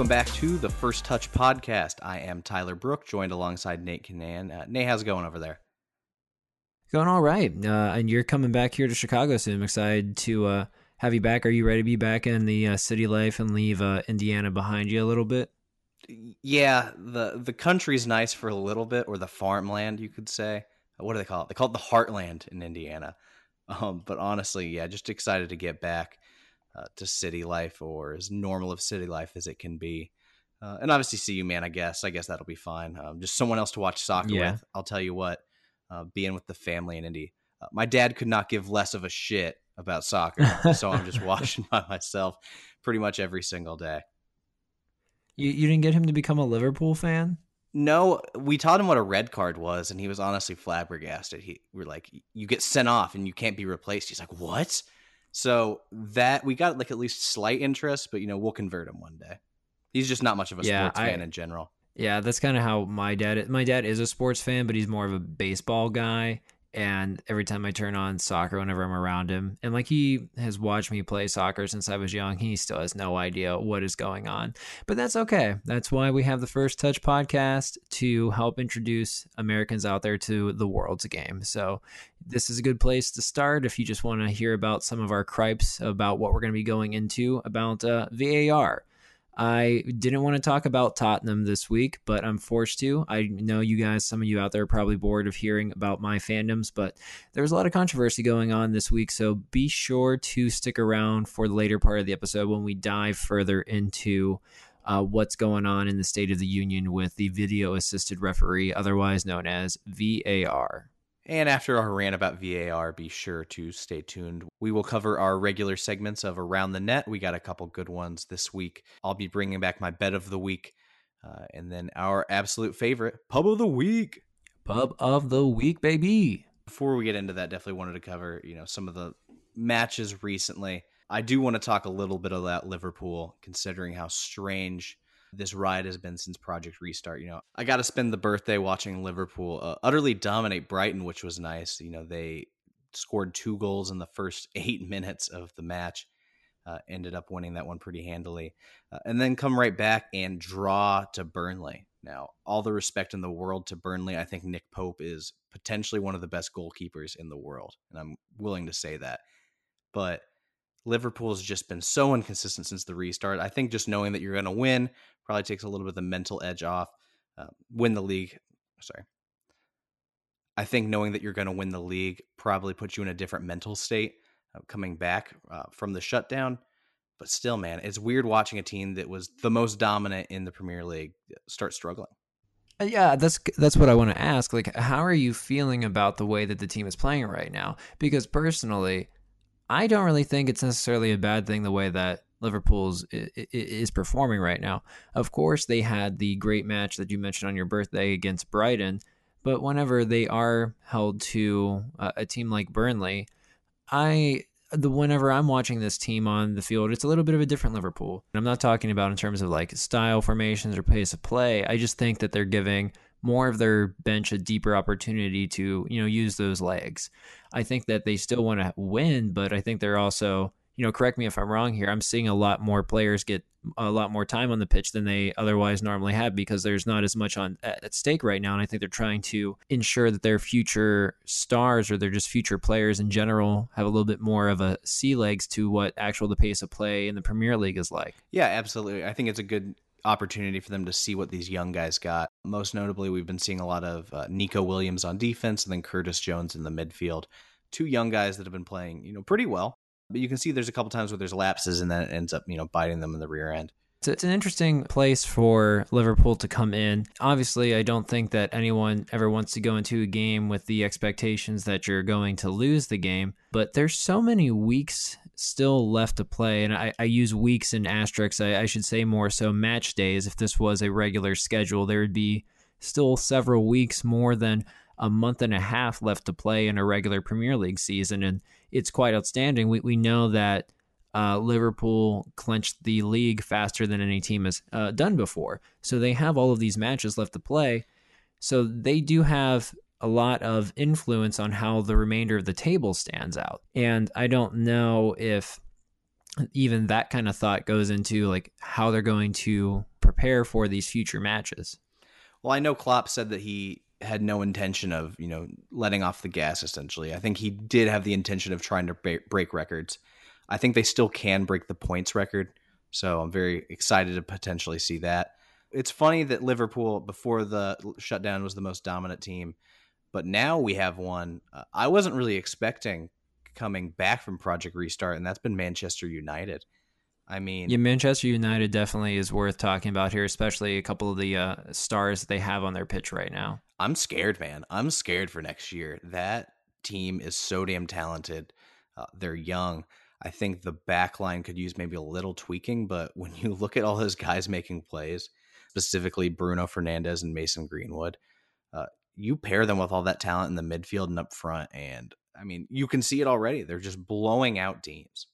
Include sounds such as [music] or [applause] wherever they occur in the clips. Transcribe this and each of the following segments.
Welcome back to the First Touch podcast. I am Tyler Brook, joined alongside Nate Canan. Uh, Nate, how's it going over there? Going all right. Uh, and you're coming back here to Chicago soon. I'm excited to uh, have you back. Are you ready to be back in the uh, city life and leave uh, Indiana behind you a little bit? Yeah, the the country's nice for a little bit, or the farmland, you could say. What do they call it? They call it the heartland in Indiana. Um, but honestly, yeah, just excited to get back uh, to city life or as normal of city life as it can be. Uh, and obviously, see you, man. I guess. I guess that'll be fine. Um, just someone else to watch soccer Yeah. with. I'll tell you what. Uh, being with the family in Indy, uh, my dad could not give less of a shit about soccer, so I'm just [laughs] watching by myself pretty much every single day. You, you didn't get him to become a Liverpool fan? No, we taught him what a red card was, and he was honestly flabbergasted. He we're like, you get sent off and you can't be replaced. He's like, what? So that we got like at least slight interest, but you know we'll convert him one day. He's just not much of a Yeah, sports I- fan in general. Yeah, that's kind of how my dad. My dad is a sports fan, but he's more of a baseball guy. And every time I turn on soccer, whenever I'm around him, and like he has watched me play soccer since I was young, he still has no idea what is going on. But that's okay. That's why we have the First Touch podcast to help introduce Americans out there to the world's game. So this is a good place to start if you just want to hear about some of our cripes about what we're going to be going into about uh, VAR. I didn't want to talk about Tottenham this week, but I'm forced to. I know you guys, some of you out there, are probably bored of hearing about my fandoms, but there's a lot of controversy going on this week. So be sure to stick around for the later part of the episode when we dive further into uh, what's going on in the State of the Union with the video assisted referee, otherwise known as VAR. And after our rant about VAR, be sure to stay tuned. We will cover our regular segments of Around the Net. We got a couple good ones this week. I'll be bringing back my bet of the week, uh, and then our absolute favorite pub of the week. Pub of the week, baby. before we get into that, definitely wanted to cover, you know, some of the matches recently. I do want to talk a little bit about Liverpool, considering how strange this ride has been since Project Restart. You know, I got to spend the birthday watching Liverpool uh, utterly dominate Brighton, which was nice. You know, they scored two goals in the first [laughs] eight minutes of the match, uh, ended up winning that one pretty handily, uh, and then come right back and draw to Burnley. Now, all the respect in the world to Burnley, I think Nick Pope is potentially one of the best goalkeepers in the world, and I'm willing to say that. But Liverpool's just been so inconsistent since the restart. I think just knowing that you're going to win probably takes a little bit of the mental edge off. Uh, win the league, sorry. I think knowing that you're going to win the league probably puts you in a different mental state uh, coming back uh, from the shutdown. But still, man, it's weird watching a team that was the most dominant in the Premier League start struggling. Uh, Yeah, that's that's what I want to ask. Like, how are you feeling about the way that the team is playing right now? Because personally, I don't really think it's necessarily a bad thing the way that Liverpool's is performing right now. Of course, they had the great match that you mentioned on your birthday against Brighton, but whenever they are held to a, a team like Burnley, I the whenever I'm watching this team on the field, it's a little bit of a different Liverpool. And I'm not talking about in terms of like style formations or pace of play. I just think that they're giving more of their bench a deeper opportunity to, you know, use those legs. I think that they still want to win, but I think they're also, you know, correct me if I'm wrong here. I'm seeing a lot more players get a lot more time on the pitch than they otherwise normally have because there's not as much on at stake right now and I think they're trying to ensure that their future stars or they're just future players in general have a little bit more of a sea legs to what actual the pace of play in the Premier League is like. Yeah, absolutely. I think it's a good opportunity for them to see what these young guys got. Most notably, we've been seeing a lot of uh, Neco Williams on defense and then Curtis Jones in the midfield. Two young guys that have been playing, you know, pretty well. But you can see there's a couple times where there's lapses and then it ends up, you know, biting them in the rear end. It's, it's an interesting place for Liverpool to come in. Obviously, I don't think that anyone ever wants to go into a game with the expectations that you're going to lose the game, but there's so many weeks still left to play. And I, I use weeks in asterisks. I, I should say more so match days. If this was a regular schedule, there would be still several weeks more than a month and a half left to play in a regular Premier League season. And it's quite outstanding. We, we know that uh, Liverpool clinched the league faster than any team has uh, done before. So they have all of these matches left to play. So they do have a lot of influence on how the remainder of the table stands out. And I don't know if even that kind of thought goes into like how they're going to prepare for these future matches. Well, I know Klopp said that he had no intention of, you know, letting off the gas essentially. I think he did have the intention of trying to break records. I think they still can break the points record. So I'm very excited to potentially see that. It's funny that Liverpool before the shutdown was the most dominant team, but now we have one uh, I wasn't really expecting coming back from Project Restart, and that's been Manchester United. I mean, yeah, Manchester United definitely is worth talking about here, especially a couple of the uh, stars that they have on their pitch right now. I'm scared, man. I'm scared for next year. That team is so damn talented. Uh, they're young. I think the back line could use maybe a little tweaking, but when you [laughs] look at all those guys making plays, specifically Bruno Fernandes and Mason Greenwood, you pair them with all that talent in the midfield and up front, and I mean, you can see it already. They're just blowing out teams.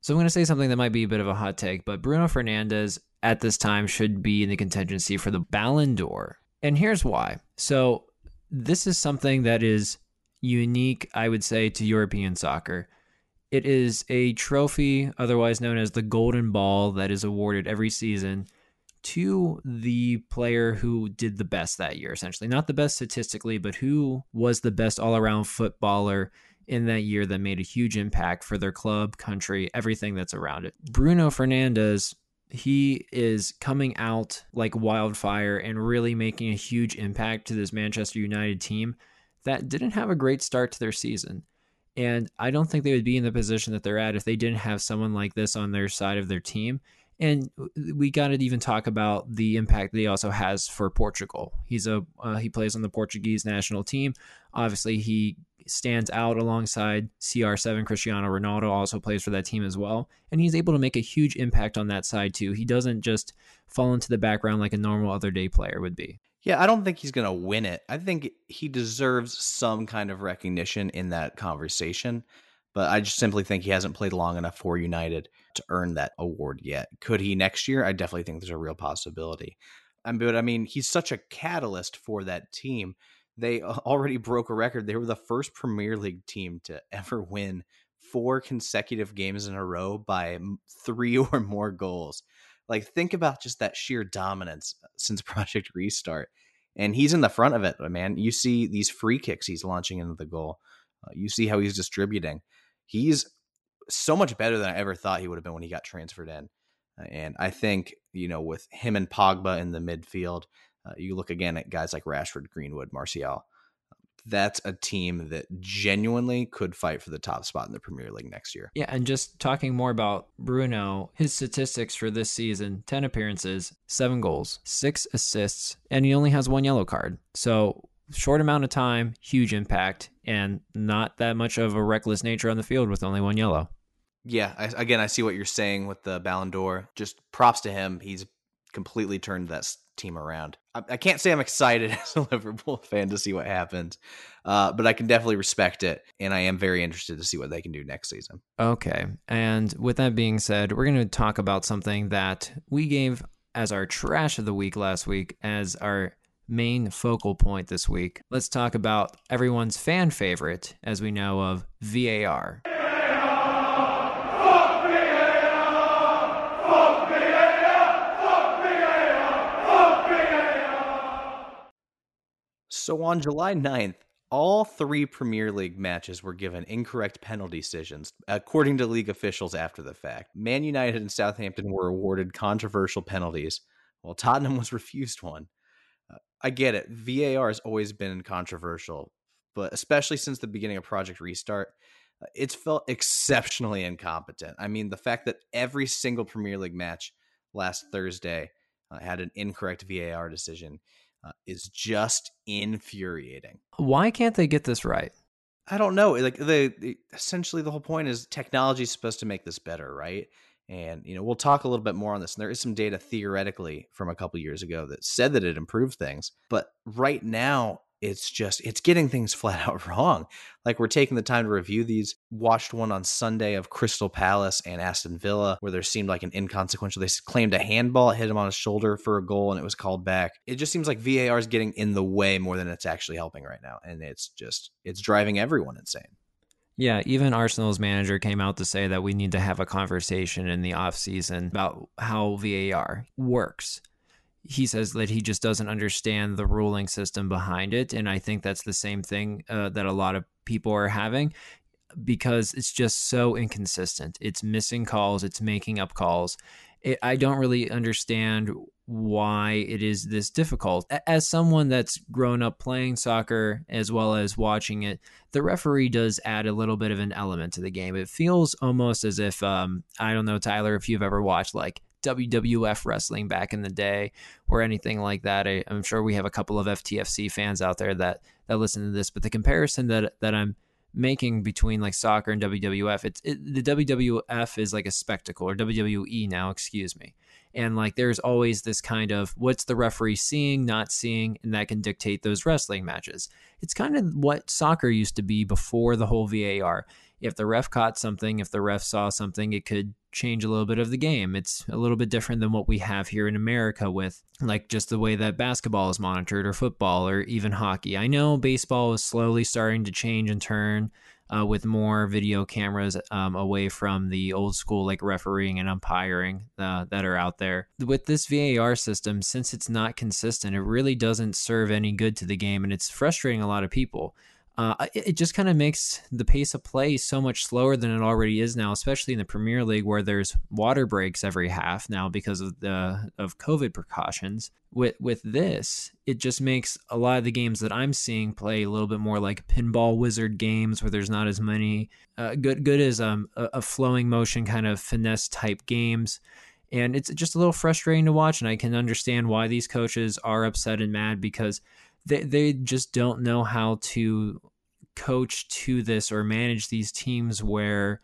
So I'm going to say something that might be a bit of a hot take, but Bruno Fernandes at this time should be in the contingency for the Ballon d'Or. And here's why. So this is something that is unique, I would say, to European soccer. It is a trophy, otherwise known as the Golden Ball, that is awarded every season to the player who did the best that year, essentially. Not the best statistically, but who was the best all around footballer in that year that made a huge impact for their club, country, everything that's around it. Bruno Fernandes, he is coming out like wildfire and really making a huge impact to this Manchester United team that didn't have a great start to their season. And I don't think they would be in the position that they're at if they didn't have someone like this on their side of their team. And we got to even talk about the impact that he also has for Portugal. He's a uh, he plays on the Portuguese national team. Obviously, he stands out alongside CR7. Cristiano Ronaldo also plays for that team as well. And he's able to make a huge impact on that side too. He doesn't just fall into the background like a normal other day player would be. Yeah, I don't think he's going to win it. I think he deserves some kind of recognition in that conversation, but I just simply think he hasn't played long enough for United to earn that award yet. Could he next year? I definitely think there's a real possibility. But I mean, he's such a catalyst for that team they already broke a record. They were the first Premier League team to [laughs] ever win four consecutive games in a row by three [laughs] or more goals. Like, think about just that sheer dominance uh, since [laughs] Project Restart. And he's in the front of it, man. You see these free kicks he's launching into the goal. Uh, you see how he's distributing. He's so much better than I ever thought he would have been when he got transferred in. And I think, you know, with him and Pogba in the midfield, uh, you look again at guys like Rashford, Greenwood, Martial. That's a team that genuinely could fight for the top spot in the Premier League next year. Yeah, and just talking more about Bruno, his statistics for this season 10 appearances, 7 goals, 6 assists, and he only has one yellow card. So, short amount of time, huge impact, and not that much of a reckless nature on the field with only one yellow. Yeah, I, again, I see what you're saying with the Ballon d'Or. Just props to him. He's completely turned that team around. I, I, can't say I'm excited [laughs] as a Liverpool fan to see what happens, uh, but I can definitely respect it, and I am very interested to see what they can do next season. Okay, and with that being said, we're going to talk about something that we gave as our trash of the week last week as our main focal point this week. Let's talk about everyone's fan favorite, as we know of VAR. So on July 9th, all three Premier League matches were given incorrect penalty decisions, according to league officials after the fact. Man United and Southampton were awarded controversial penalties, while Tottenham was refused one. I get it. VAR has always been controversial, but especially since the beginning of Project Restart, uh, it's felt exceptionally incompetent. I mean, the fact that every single Premier League match last Thursday uh, had an incorrect VAR decision uh, is just infuriating. Why can't they get this right? I don't know. Like the, the essentially the whole point is technology is supposed to make this better, right? And you know, we'll talk a little bit more on this. And there is some data theoretically from a couple years ago that said that it improved things, but right now it's just it's getting things [laughs] flat out wrong. Like we're taking the time to review these. Watched one on Sunday of Crystal Palace and Aston Villa where there seemed like an inconsequential. They claimed a handball hit him on his shoulder for a goal and it was called back. It just seems like VAR is getting in the way more than it's actually helping right now, and it's just it's driving everyone insane. Yeah, even Arsenal's manager came out to say that we need to have a conversation in the offseason about how VAR works. He says that he just doesn't understand the ruling system behind it. And I think that's the same thing uh, that a lot of people are having because it's just so inconsistent. It's missing calls, it's making up calls. It, I don't really understand why it is this difficult. As someone that's grown up playing soccer as well as watching it, the referee does add a little bit of an element to the game. It feels almost as if um, I don't know, Tyler, if you've ever watched like WWF wrestling back in the day or anything like that. I, am sure we have a couple of FTFC fans out there that that listen to this, but the comparison that that I'm making between like soccer and WWF, it's it, the WWF is like a spectacle or WWE now, excuse me and like there's always this kind of what's the referee seeing not seeing and that can dictate those wrestling matches. It's kind of what soccer used to be before the whole var if the ref caught something if the ref saw something it could change a little bit of the game. It's a little bit different than what we have here in america with like just the way that basketball is monitored or football or even hockey. I know baseball is slowly starting to change and turn uh, with more video cameras um, away from the old school like refereeing and umpiring uh, that are out there. With this VAR system, since it's not consistent, it really doesn't serve any good to the game, and it's frustrating a lot of people uh, it, just kind of makes the pace of play so much slower than it already is now, especially in the Premier League where there's water breaks every half now because of the of COVID precautions. With with this, it just makes a lot of the games that I'm seeing play a little bit more like pinball wizard games where there's not as many uh, good good as um, a, a flowing motion kind of finesse type games and it's just a little frustrating to watch and i can understand why these coaches are upset and mad because they they just don't know how to coach to this or manage these teams where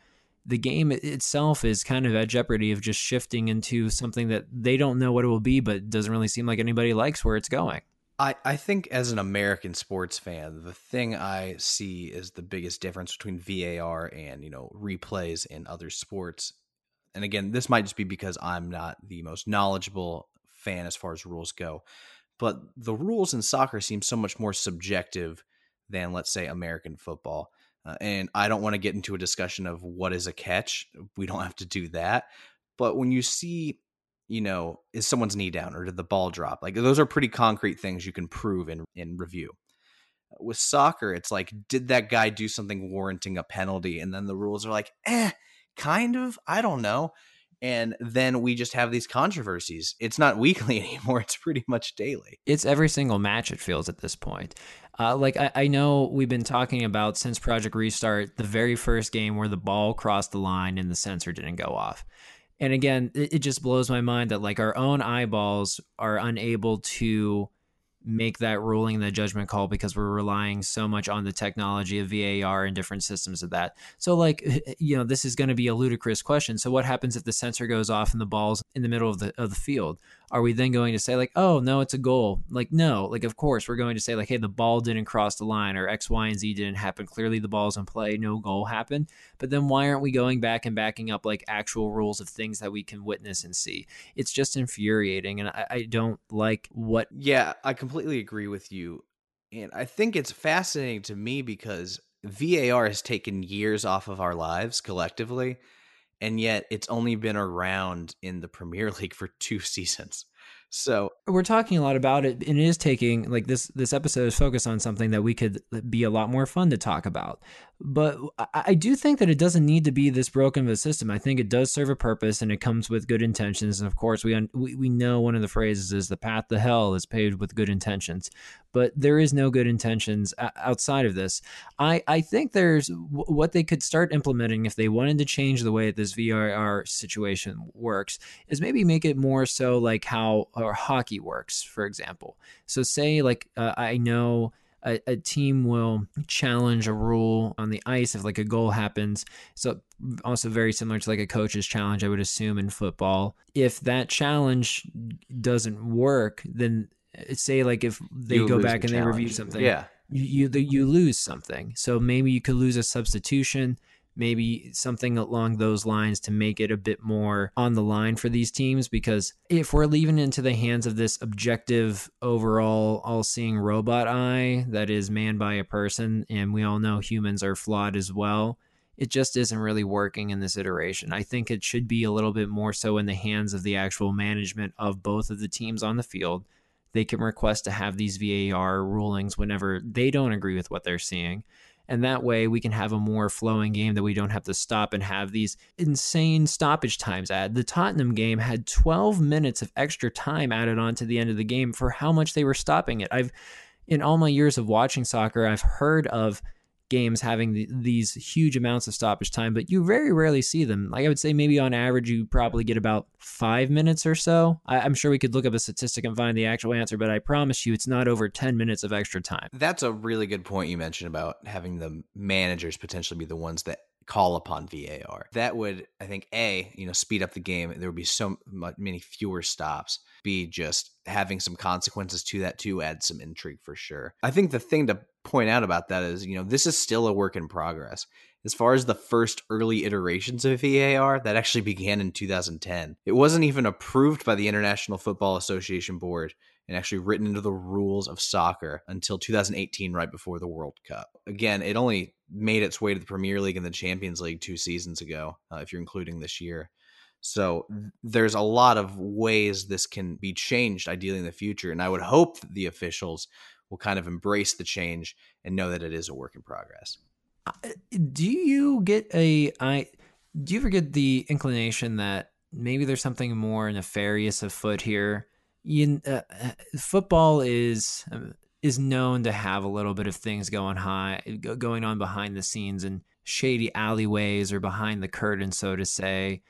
the game itself is kind of at jeopardy of just shifting into something that they don't know what it will be, but doesn't really seem like anybody likes where it's going. I, I think as an American sports fan, the thing I see is the biggest difference between VAR and, you know, replays in other sports. And again, this might just be because I'm not the most knowledgeable fan as far as rules go but the rules in soccer seem so much more subjective than let's say American football. Uh, and I don't want to get into a discussion of what is a catch. We don't have to do that. But when you see, you know, is someone's knee down or did the ball drop? Like those are pretty concrete things you can prove in in review. With soccer, it's like, did that guy do something warranting a penalty? And then the rules are like, eh, kind of. I don't know and then we just have these controversies. It's not [laughs] weekly anymore; it's pretty much daily. It's every single match. It feels at this point. Uh, like I, I, know we've been talking about since Project Restart, the very first game where the ball crossed the line and the sensor didn't go off. And again, it, it just blows my mind that like our own eyeballs are unable to make that ruling the judgment call because we're relying so much on the technology of VAR and different systems of that. So like [laughs] you know this is going to be a ludicrous question. So what happens if the sensor goes off and the ball's in the middle of the of the field? Are we then going to say like oh no it's a goal. Like no like of course we're going to say like hey the ball didn't cross the line or x y and z didn't happen. Clearly the ball's in play no goal happened. But then why aren't we going back and backing up like actual rules of things that we can witness and see? It's just infuriating and i, I don't like what yeah i completely agree with you and i think it's fascinating to me because var has taken years off of our lives collectively and yet it's only been around in the Premier [laughs] League for two seasons. So we're talking a lot about it, and it is taking like this. This episode is focused on something that we could be a lot more fun to talk about. But I do think that it doesn't need to be this broken of a system. I think it does serve a purpose, and it comes with good intentions. And of course, we we, we know one of the phrases is "the path to hell is paved with good intentions." But there is no good intentions outside of this. I I think there's what they could start implementing if they wanted to change the way that this VAR situation works is maybe make it more so like how hockey works, for example. So say like uh, I know a, a, team will challenge a rule on the ice if like a goal happens. So also very similar to like a coach's challenge, I would assume in football. If that challenge doesn't work, then uh, say like if they you go back the and challenge. they review something, yeah, you, you you lose something. So maybe you could lose a substitution maybe something along those lines to make it a bit more on the line for these teams because if we're leaving into the hands of this objective overall all-seeing robot eye that is manned by a person and we all know humans are flawed as well it just isn't really working in this iteration. I think it should be a little bit more so in the hands of the actual management of both of the teams on the field. They can request to have these VAR rulings whenever they don't agree with what they're seeing. And that way we can have a more flowing game that we don't have to stop and have these insane stoppage times add. The Tottenham game had 12 minutes of extra time added on to the end of the game for how much they were stopping it. I've in all my years of watching soccer, I've heard of games having the, these huge amounts of stoppage time, but you very rarely see them. Like I would say, maybe on average, you probably get about five minutes or so. I, I'm sure we could look up a statistic and find the actual answer, but I promise you, it's not over 10 minutes of extra time. That's a really good point you mentioned about having the managers potentially be the ones that call upon VAR. That would, I think, a you know speed up the game. There would be so many fewer stops. B just having some consequences to that too add some intrigue for sure. I think the thing to point out about that is you know this is still a work in progress. As far as the first early iterations of VAR, that actually began in 2010. It wasn't even approved by the International Football Association Board and actually written into the rules of soccer until 2018, right before the World Cup. Again, it only made its way to the Premier League and the Champions League two seasons ago, uh, if you're including this year. So there's a lot of ways this can be changed, ideally in the future, and I would hope the officials will kind of embrace the change and know that it is a work in progress. Uh, do you get a I? Do you ever get the inclination that maybe there's something more nefarious afoot here? you, uh, uh, football is um, is known to have a little bit of things going high going on behind the scenes and shady alleyways or behind the curtain, so to say.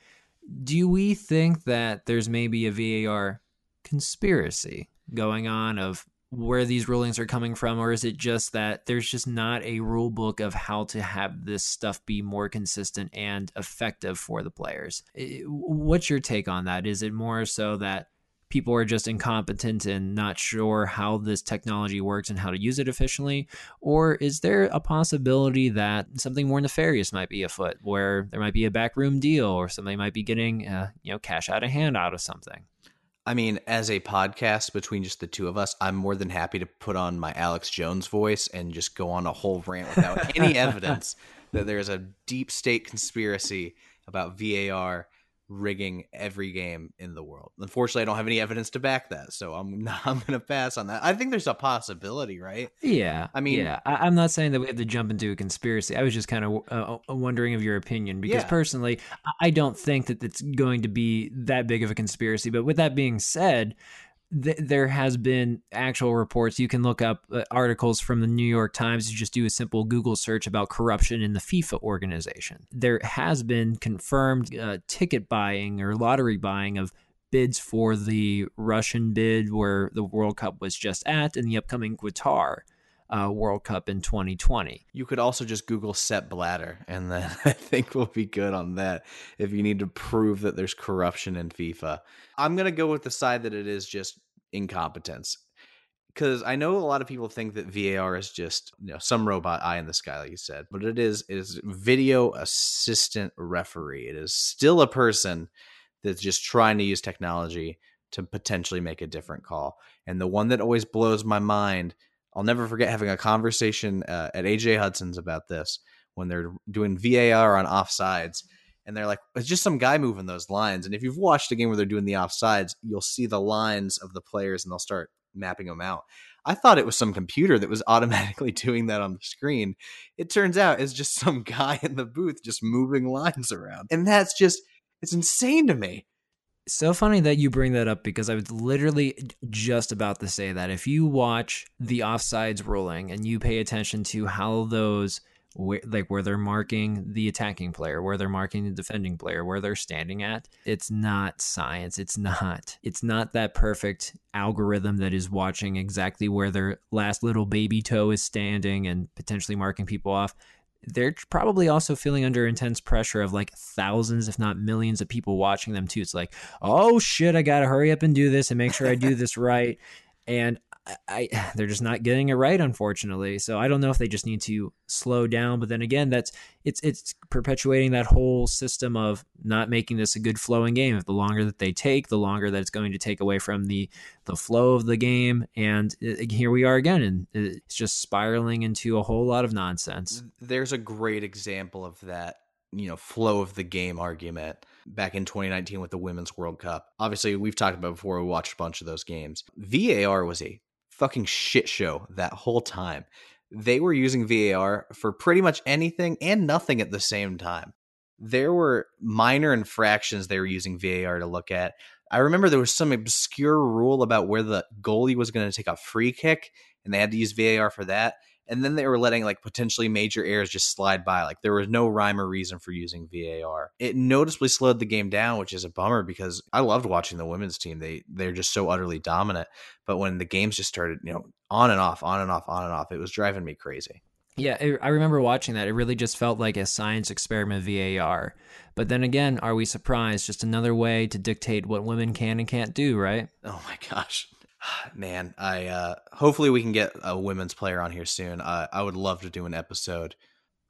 Do we think that there's maybe a VAR conspiracy going on of where these rulings are coming from, or is it just that there's just not a rule book of how to have this stuff be more consistent and effective for the players? What's your take on that? Is it more so that people are just incompetent and not sure how this technology works and how to use it efficiently? Or is there a possibility that something more nefarious might be afoot, where there might be a backroom deal or somebody might be getting, uh, you know, cash out of hand out of something? I mean, as a podcast between just the two of us, I'm more than happy to put on my Alex Jones voice and just go on a whole rant without any [laughs] evidence that there's a deep state conspiracy about VAR rigging every game in the world. Unfortunately, I don't have any evidence to back that, so I'm [laughs] not, I'm going to pass on that. I think there's a possibility, right? Yeah, I mean, yeah. I, am not saying that we have to jump into a conspiracy. I was just kind of uh, uh, wondering of your opinion because yeah. personally, I don't think that it's going to be that big of a conspiracy. But with that being said, th- there has been actual reports. You can look up uh, articles from the New York Times. You just do a simple Google search about corruption in the FIFA organization. There has been confirmed uh, ticket buying or lottery buying of bids for the Russian bid where the World Cup was just at and the upcoming Qatar. Uh, World Cup in 2020. You could also just Google Sepp Blatter, and then [laughs] I think we'll be good on that if you need to prove that there's corruption in FIFA. I'm going to go with the side that it is just incompetence because I know a lot of people think that VAR is just you know some robot eye in the sky, like you said, but it is is video assistant referee. It is still a person that's just trying to use technology to potentially make a different call. And the one that always blows my mind, I'll never forget having a conversation uh, at AJ Hudson's about this when they're doing VAR on offsides and they're like, it's just some guy moving those lines. And if you've watched a game where they're doing the offsides, you'll see the lines of the players and they'll start mapping them out. I thought it was some computer that was [laughs] automatically doing that on the screen. It turns out it's just some [laughs] guy in the booth just moving lines around. And that's just, it's insane to me. So funny that you bring that up because I was literally just about to say that. If you watch the offsides ruling and you pay attention to how those where, like where they're marking the attacking player, where they're marking the defending player, where they're standing at. It's not science. It's not. It's not that perfect algorithm that is watching exactly where their last little baby toe is standing and potentially marking people off. They're probably also feeling under intense pressure of like thousands, if not millions, of people watching them too. It's like, oh shit, I gotta hurry up and do this and make sure I do [laughs] this right. And I, [sighs] they're just not getting it right, unfortunately. So I don't know if they just need to slow down. But then again, that's it's it's perpetuating that whole system of not making this a good flowing game. The longer that they take, the longer that it's going to take away from the the flow of the game. And uh, it, here we are again, and uh, it's just spiraling into a whole lot of nonsense. There's a great example of that you know flow of the game argument back in 2019 with the women's world cup obviously we've talked about before we watched a bunch of those games var was a fucking shit show that whole time. They were using VAR for pretty much anything and nothing at the same time. There were minor infractions they were using VAR to look at. I remember there was some obscure rule about where the goalie was going to take a free kick and they had to use VAR for that and then they were letting like potentially major errors just slide by. Like there was no rhyme or reason for using VAR. It noticeably slowed the game down, which is a bummer because I loved watching the women's team. They they're just so utterly dominant. But when the games just started, you know, on and off, on and off, on and off, it was driving me crazy. Yeah, I remember watching that. It really just felt like a science experiment VAR. But then again, are we surprised? Just another way to dictate what women can and can't do, right? Oh my gosh. [sighs] Man, I uh, hopefully we can get a women's player on here soon. Uh, I would love to do an episode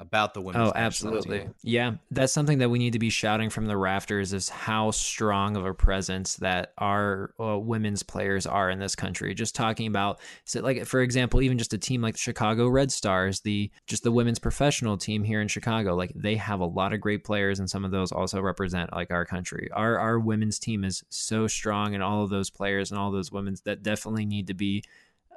about the women's. Oh, absolutely. Yeah, that's something that we need to be shouting from the rafters is how strong of a presence that our uh, women's players are in this country. Just talking about, so like for example, even just a team like the Chicago Red Stars, the just the women's professional team here in Chicago, like they have a lot of great players, and some of those also represent like our country. Our our women's team is so strong, and all of those players and all those women's that definitely need to be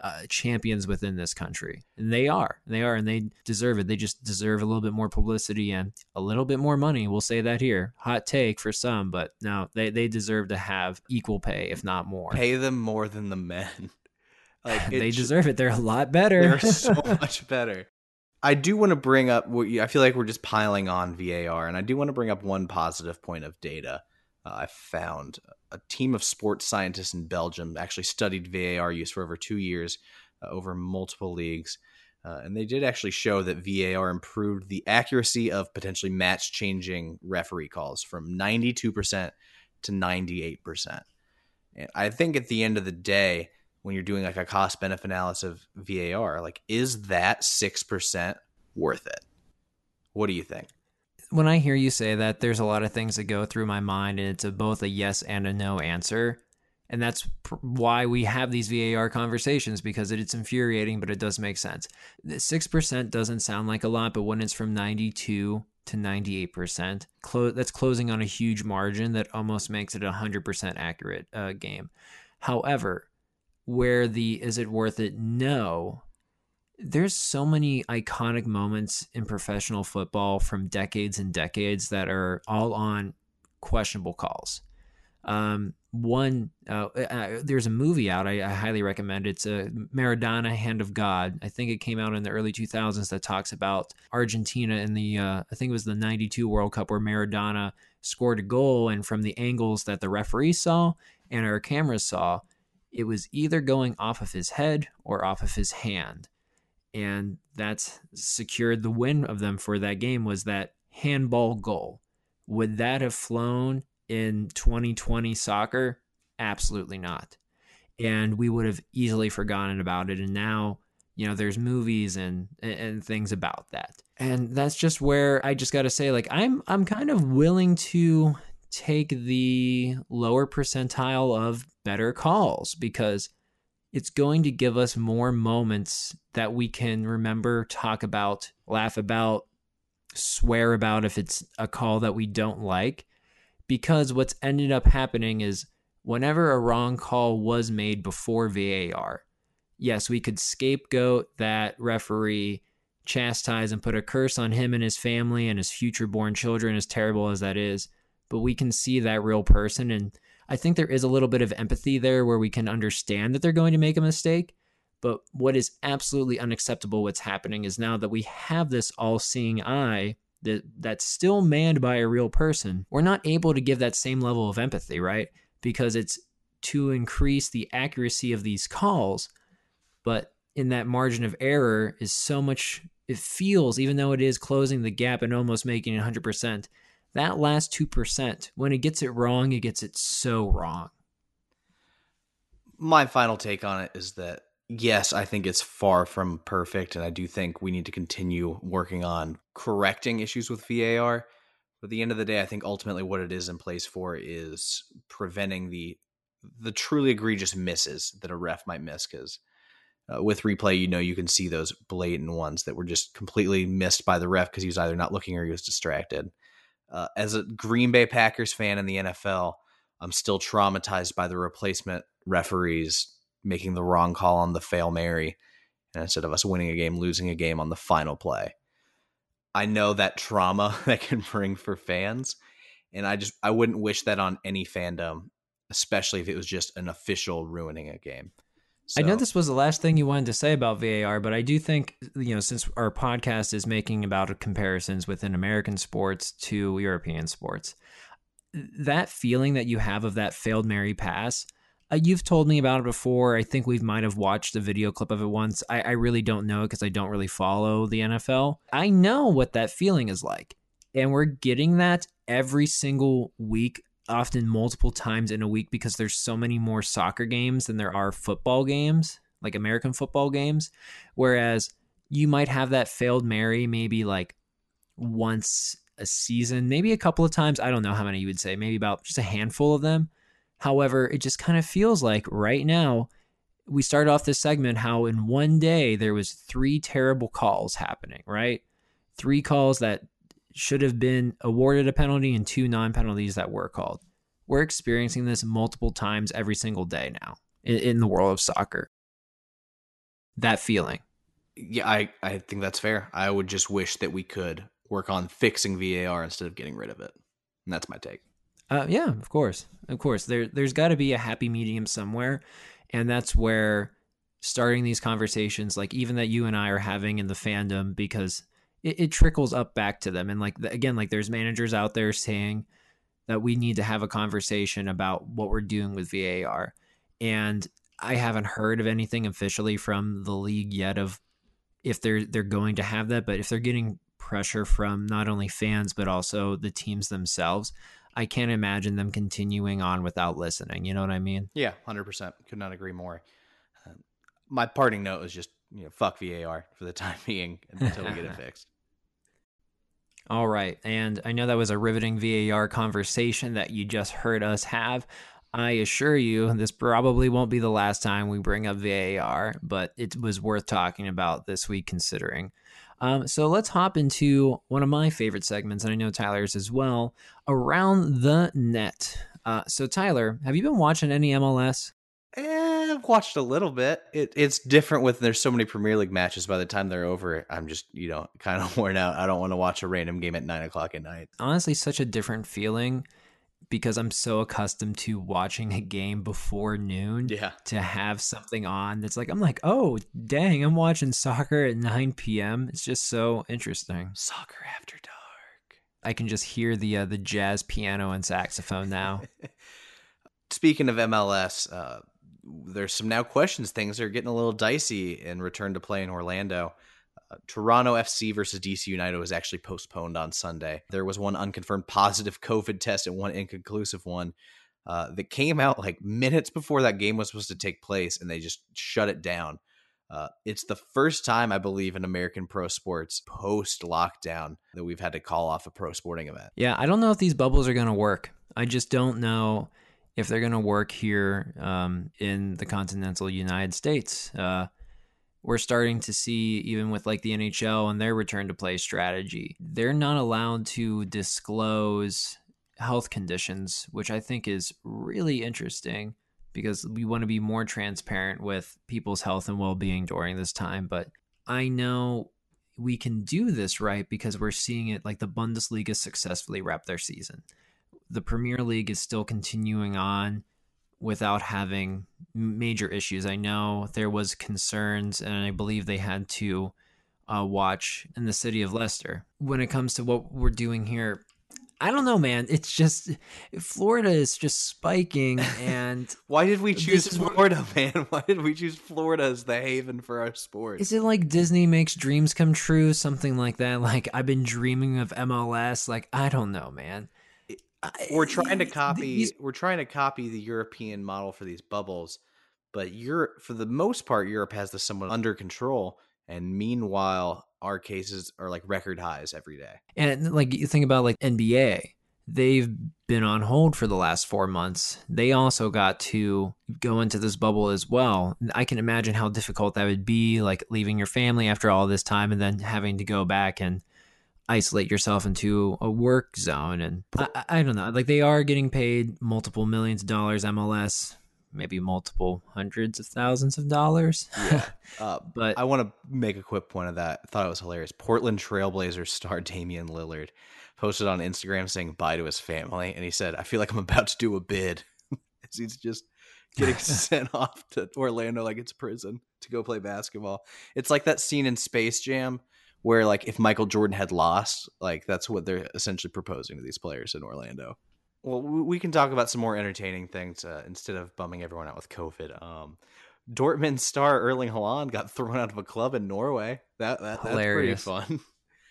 uh, champions within this country. And they are. They are, and they deserve it. They just deserve a little bit more publicity and a little bit more money. We'll say that here. Hot take for some, but no, they, they deserve to have equal pay, if not more. Pay them more than the men. [laughs] Like they deserve it. They're a lot [laughs] better. They're so [laughs] much better. I do want to bring up. What I feel like we're just piling on VAR, and I do want to bring up one positive point of data uh, I found a team of sports scientists in Belgium actually studied VAR use for over two years uh, over multiple leagues. Uh, and they did actually show that VAR improved the accuracy of potentially match changing referee calls from 92% to 98%. And I think at the end of the day, when you're doing like a cost benefit analysis of VAR, like, is that 6% worth it? What do you think? When I hear you say that, there's a lot of things that go through my mind, and it's a, both a yes and a no answer. And that's pr- why we have these VAR conversations because it, it's infuriating, but it does make sense. Six percent doesn't sound like a lot, but when it's from 92 to 98 percent, clo- that's closing on a huge margin that almost makes it a hundred percent accurate uh, game. However, where the is it worth it? No, there's so many iconic moments in professional football from decades and decades that are all on questionable calls. Um, one, uh, uh, there's a movie out I, I, highly recommend. It's a Maradona Hand of God. I think it came out in the early 2000s that talks about Argentina in the, uh, I think it was the 92 World Cup where Maradona scored a goal. And from the angles that the referee saw and our cameras saw, it was either going off of his head or off of his hand and that's secured the win of them for that game was that handball goal. Would that have flown in 2020 soccer? Absolutely not. And we would have easily forgotten about it. And now, you know, there's movies and and things about that. And that's just where I just got to say, like, I'm I'm kind of willing to take the lower percentile of better calls because it's going to give us more moments that we can remember, talk about, laugh about, swear about if it's a call that we don't like. Because what's ended up happening is whenever a wrong call was made before VAR, yes, we could scapegoat that referee, chastise and put a curse on him and his family and his future born children, as terrible as that is. But we can see that real person and I think there is a little bit of empathy there where we can understand that they're going to make a mistake. But what is absolutely unacceptable, what's happening is now that we have this all seeing eye that, that's still manned by a real person, we're not able to give that same level of empathy, right? Because it's to increase the accuracy of these calls. But in that margin of error is so much, it feels, even though it is closing the gap and almost making it 100%, that last 2%, when it gets it wrong, it gets it so wrong. My final take on it is that yes, I think it's far from perfect, and I do think we need to continue working on correcting issues with VAR. But at the end of the day, I think ultimately what it is in place for is preventing the the truly egregious misses that a ref might miss. Because uh, with replay, you know, you can see those blatant ones that were just completely missed by the ref because he was either not looking or he was distracted. Uh, as a Green Bay Packers fan in the NFL, I'm still traumatized by the replacement referees making the wrong call on the fail Mary, and instead of us winning a game, losing a game on the final play. I know that trauma [laughs] that can bring for fans, and I just I wouldn't wish that on any fandom, especially if it was just an official ruining a game. So. I know this was the last thing you wanted to say about VAR, but I do think you know since our podcast is making about comparisons within American sports to European sports, that feeling that you have of that failed Mary pass uh, you've told me about it before. I think we might have watched a video clip of it once. I, I really don't know because I don't really follow the NFL. I know what that feeling is like. And we're getting that every single week, often multiple times in a week because there's so many more soccer games than there are football games, like American football games. Whereas you might have that failed Mary maybe like once a season, maybe a couple of times. I don't know how many you would say, maybe about just a handful of them However, it just kind of feels like right now, we started off this segment how in one day there was three terrible calls happening, right? Three calls that should have been awarded a penalty and two non-penalties that were called. We're experiencing this multiple times every single day now in, in the world of soccer. That feeling. Yeah, I, I think that's fair. I would just wish that we could work on fixing VAR instead of getting rid of it. And that's my take. Uh, yeah, of course, of course. There, there's got to be a happy medium somewhere, and that's where starting these conversations, like even that you and I are having in the fandom, because it, it trickles up back to them. And like again, like there's managers out there saying that we need to have a conversation about what we're doing with VAR, and I haven't heard of anything officially from the league yet of if they're they're going to have that, but if they're getting pressure from not only fans but also the teams themselves I can't imagine them continuing on without listening. You know what I mean? Yeah, hundred percent. Could not agree more. Uh, my parting note is just you know fuck VAR for the [laughs] time being until we get it [laughs] fixed. All right, and I know that was a riveting VAR conversation that you just heard us have. I assure you, this probably won't be the last time we bring up VAR, but it was worth talking about this week considering. Um, so let's hop into one of my favorite segments, and I know Tyler's as well, around the net. Uh, so Tyler, have you been watching any MLS? Eh, I've watched a little bit. It, it's different with there's so many Premier League matches. By the time they're over, I'm just you know [laughs] kind of worn out. I don't want to watch a random game at nine o'clock at night. Honestly, such a different feeling because I'm so accustomed to watching a game before noon. Yeah. To have something on that's like, I'm like, oh, dang, I'm watching soccer at 9 p.m. It's just so interesting. Soccer after dark. I can just hear the uh, the jazz piano and saxophone now. [laughs] Speaking of MLS, uh, there's some now questions. Things are getting a little dicey in return to play in Orlando. Toronto FC versus DC United was actually postponed on Sunday. There was one unconfirmed positive [laughs] COVID test and one inconclusive one uh, that came out like minutes before that game was supposed to take place, and they just shut it down. Uh, it's the first time, I believe, in American pro sports post lockdown that we've had to call off a pro sporting event. Yeah, I don't know if these bubbles are going to work. I just don't know if they're going to work here um, in the continental United States. Uh, we're starting to see even with like the NHL and their return to play strategy, they're not allowed to disclose health conditions, which I think is really interesting because we want to be more transparent with people's health and well-being during this time, but I know we can do this right because we're seeing it like the Bundesliga successfully wrap their season. The Premier League is still continuing on without having major issues. I know there was concerns, and I believe they had to uh, watch in the city of Leicester. When it comes to what we're doing here, I don't know, man. It's just Florida is just spiking, [laughs] and why did we choose Florida, [laughs] man? Why did we choose Florida as the haven for our sport? Is it like Disney makes dreams come true, something like that? Like I've been dreaming of MLS. Like I don't know, man we're eh, trying to copy these... we're trying to copy the European model for these bubbles, But Europe, for the most part, Europe has this somewhat under control. And meanwhile, our cases are like record highs every day. And like you think about like NBA, they've been on hold for the last four months. They also got to go into this bubble as well. I can imagine how difficult that would be, like leaving your family after all this time and then having to go back and isolate yourself into a work zone. And I, I don't know, like they are getting paid multiple millions of dollars MLS maybe multiple hundreds of thousands of dollars. Yeah. [laughs] Uh, but I want to make a quick point of that. I thought it was hilarious. Portland Trailblazers star Damian Lillard posted on Instagram saying bye to his family, and he said, "I feel like I'm about to do a bid." [laughs] As he's just getting [laughs] sent off to Orlando like it's prison to go play basketball. It's like that scene in Space Jam where like if Michael Jordan had lost, like that's what they're essentially proposing to these players in Orlando. Well, we can talk about some more entertaining things uh, instead of bumming everyone out with COVID. Um, Dortmund star Erling Haaland got [laughs] thrown out of a club in Norway. That, that that's pretty fun.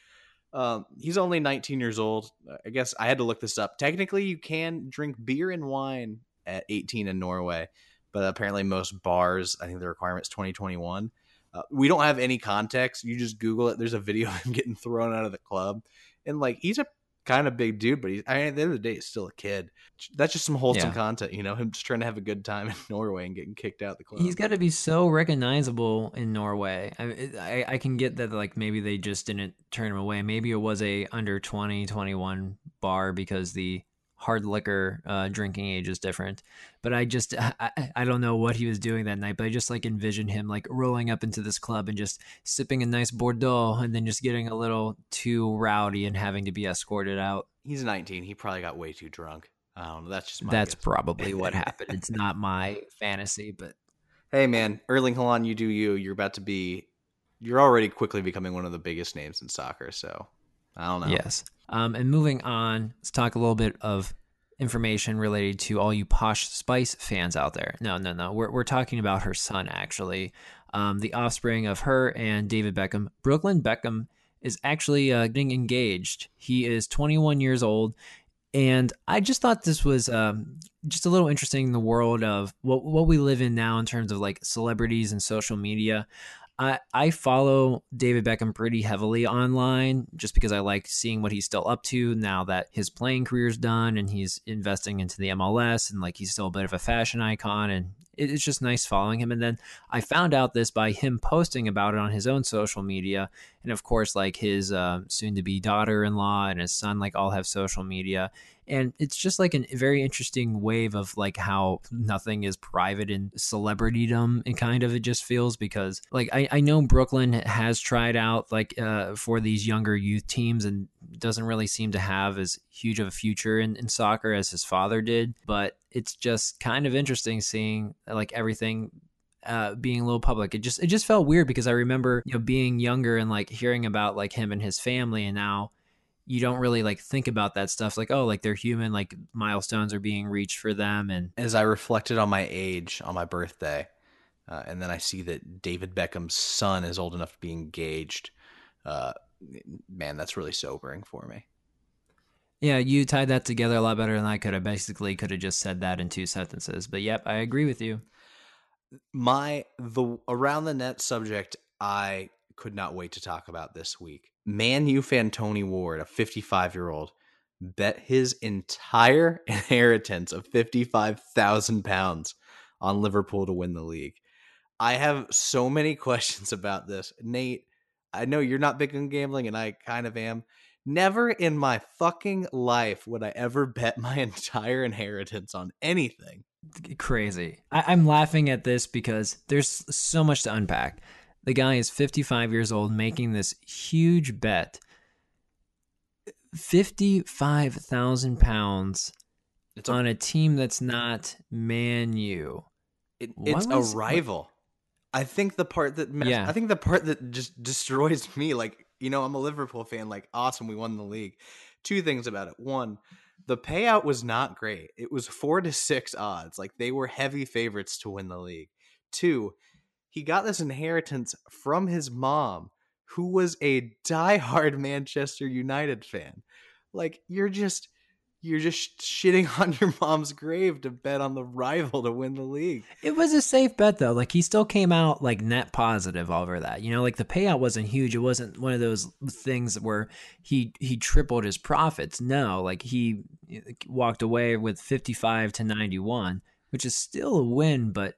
[laughs] um, he's only 19 years old. I guess I had to look this up. Technically, you can drink beer and wine at 18 in Norway, but apparently most bars, I think the requirement is 2021. Uh, we don't have any context. You just Google it. There's a video [laughs] of him getting thrown out of the club, and like he's a kind of big dude, but he's, I mean, at the end of the day, he's still a kid. That's just some wholesome yeah. content, you know, him just trying to have a good time [laughs] in Norway and getting kicked out the club. He's got to be so recognizable in Norway. I, I, I, can get that, like, maybe they just didn't turn him away. Maybe it was a under 20, 21 bar because the hard liquor uh, drinking age is different. But I just I, I don't know what he was doing that night, but I just like envision him like rolling up into this club and just sipping a nice Bordeaux and then just getting a little too rowdy and having to be escorted out. He's 19. He probably got way too drunk. I don't know. That's just that's guess. probably what [laughs] happened. It's not my fantasy, but hey, man, Erling Haaland, you do you. You're about to be. You're already quickly becoming one of the biggest names in soccer. So I don't know. Yes. Um, and moving on, let's talk a little bit of information related to all you Posh Spice fans out there. No, no, no. We're, we're talking about her son, actually. Um, the offspring of her and David Beckham. Brooklyn Beckham is actually uh, getting engaged. He is 21 years old. And I just thought this was um, just a little interesting in the world of what, what we live in now in terms of like celebrities and social media. I I follow David Beckham pretty heavily online just because I like seeing what he's still up to now that his playing career's done and he's investing into the MLS and like he's still a bit of a fashion icon and it's just nice following him. And then I found out this by him posting about it on his own social media. And of course, like his uh, soon to be daughter in law and his son, like all have social media and it's just like a very interesting wave of like how nothing is private in celebritydom and kind of it just feels because like I, I know Brooklyn has tried out like uh, for these younger youth teams and doesn't really seem to have as huge of a future in, in soccer as his father did but it's just kind of interesting seeing like everything uh, being a little public. It just it just felt weird because I remember you know being younger and like hearing about like him and his family, and now you don't really like think about that stuff like oh like they're human like milestones are being reached for them and as i reflected on my age on my birthday uh, and then i see that david beckham's son is old enough to be engaged uh, man that's really sobering for me yeah you tied that together a lot better than i could have basically could have just said that in two sentences but yep i agree with you my the around the net subject i could not wait to talk about this week Man U fan Tony Ward, a 55 year old, bet his entire [laughs] inheritance of 55,000 pounds on Liverpool to win the league. I have so many [laughs] questions about this. Nate, I know you're not big on gambling, and I kind of am. Never in my fucking life would I ever bet my [laughs] entire inheritance on anything. Crazy. I- am laughing at this because there's so much to unpack. The guy is 55 years old making this huge bet. 55,000 pounds it's a, on a team that's not Man U. It, it's was, a rival. What? I think the part that messed, yeah. I think the part that just destroys me like, you know, I'm a Liverpool fan like awesome we won the league. Two things about it. One, the payout was not great. It was 4 to 6 odds. Like they were heavy favorites to win the league. Two, he got this inheritance from his mom, who was a diehard [laughs] Manchester United fan. Like, you're just you're just shitting [laughs] on your mom's grave to bet on the rival to win the league. It was a safe bet though. Like he still came out like net positive over that. You know, like the payout wasn't huge. It wasn't one of those things where he he tripled his profits. No, like he walked away with 55 to 91, which is still a win, but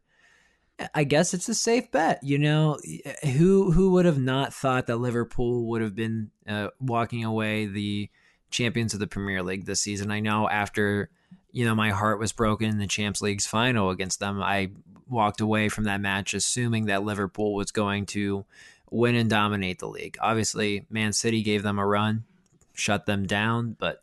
I guess it's a safe bet. You know, who who would have not thought that Liverpool would have been uh, walking away the champions of the Premier League this season? I know after you know my heart was broken in the Champs League's final against them, I walked away from that match assuming that Liverpool was going to win and dominate the league. Obviously, Man City gave them a run, shut them down, but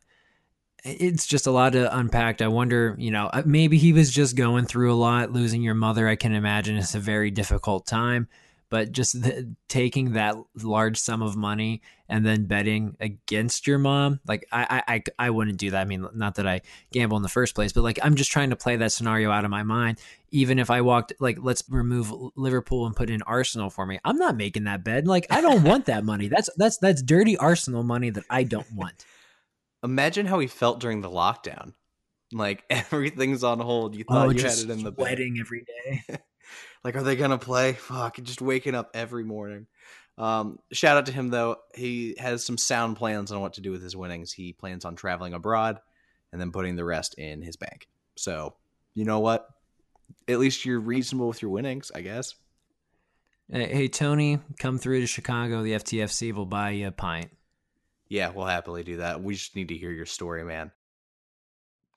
it's just a lot to unpack. I wonder, you know, uh, maybe he was just going through a lot. Losing your mother, I can imagine, is a very difficult time. But just the, taking that large sum of money and then betting against your mom, like I, I, I wouldn't do that. I mean, not that I gamble in the first place, but like I'm just trying to play that scenario out of my mind. Even if I walked, like, let's remove Liverpool and put in Arsenal for me, I'm not making that bet. Like, I don't want that money. That's that's that's dirty Arsenal money that I don't want. [laughs] Imagine how he felt during the lockdown. Like [laughs] everything's on hold. You oh, thought oh, you had it in the wedding every day. [laughs] like, are they gonna play? Fuck, just waking up every morning. Um, shout out to him though. He has some sound plans on what to do with his winnings. He plans on traveling abroad and then putting the rest in his bank. So, you know what? At least you're reasonable with your winnings, I guess. Hey, Tony, come through to Chicago. The FTFC will buy you a pint. Yeah, we'll happily do that. We just need to hear your story, man.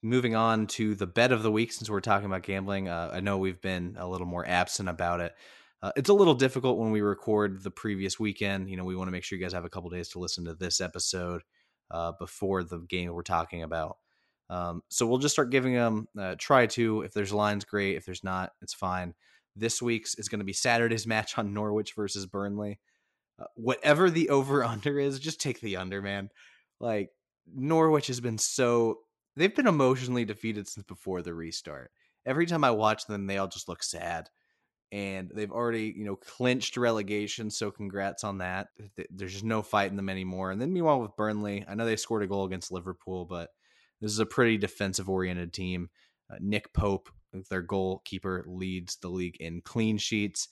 Moving on to the bet of the week, since we're talking about gambling, uh, I know we've been a little more absent about it. Uh, it's a little difficult when we record the previous weekend. You know, we want to make sure you guys have a couple days to listen to this episode uh, before the game we're talking about. Um, so we'll just start giving them uh, try to. If there's lines, great. If there's not, it's fine. This week's is going to be Saturday's [laughs] match on Norwich versus Burnley. Uh, whatever the over under is, just take the under, man. Like Norwich has been so they've been emotionally defeated since before the restart. Every time I watch them, they all just look sad. And they've already, you know, clinched relegation. So congrats on that. There's just no fight in them anymore. And then meanwhile with Burnley, I know they scored a goal against Liverpool, but this is a pretty defensive oriented team. Uh, Nick Pope, their goalkeeper, leads the league in clean sheets.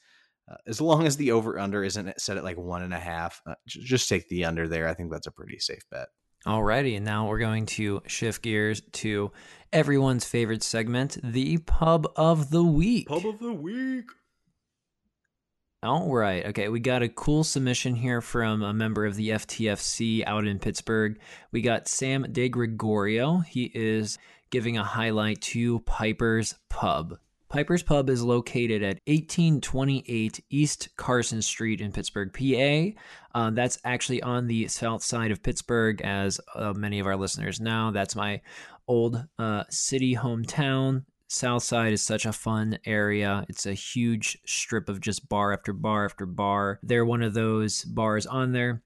Uh, as long as the over under isn't set at like one and a half, uh, just take the under there. I think that's a pretty safe bet. Alrighty, and now we're going to shift gears to everyone's favorite segment, the pub of the week. Pub of the week. All right. Okay. We got a cool submission here from a member of the FTFC out in Pittsburgh. We got Sam De Gregorio. He is giving a highlight to Piper's Pub. Piper's Pub is located at 1828 East Carson Street in Pittsburgh, PA. Uh, that's actually on the south side of Pittsburgh, as uh, many of our listeners know. That's my old uh, city hometown. South Side is such a fun area. It's a huge strip of just bar after bar after bar. They're one of those bars on there.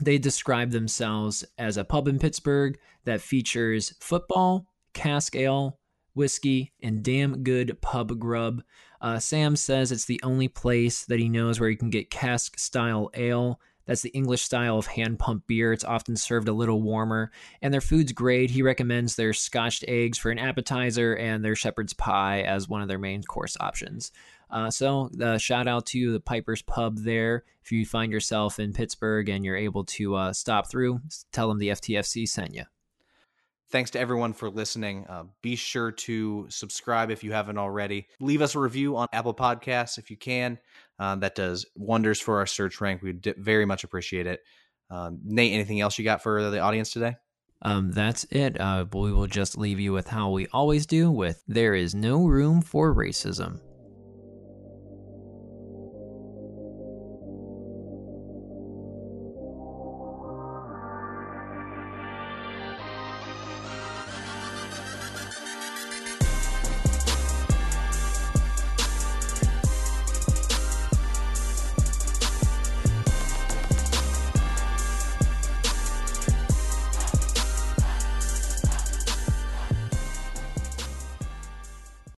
They describe themselves as a pub in Pittsburgh that features football, cask ale, whiskey, and damn good pub grub. Uh, Sam says it's the only place that he knows where you can get cask style ale. That's the English style of hand pump beer. It's often served a little warmer, and their food's great. He recommends their scotched eggs for an appetizer and their shepherd's pie as one of their main course options. Uh, so, uh, shout out to the Piper's Pub there. If you find yourself in Pittsburgh and you're able to uh, stop through, tell them the FTFC sent you thanks to everyone for listening. Uh, be sure to subscribe if you haven't already. Leave us a review on Apple Podcasts if you can. Uh, that does wonders for our search rank. We very much appreciate it. Um, Nate, anything else you got for the audience today? Um, that's it. Uh, we will just leave you with how we always do with there is no room for racism.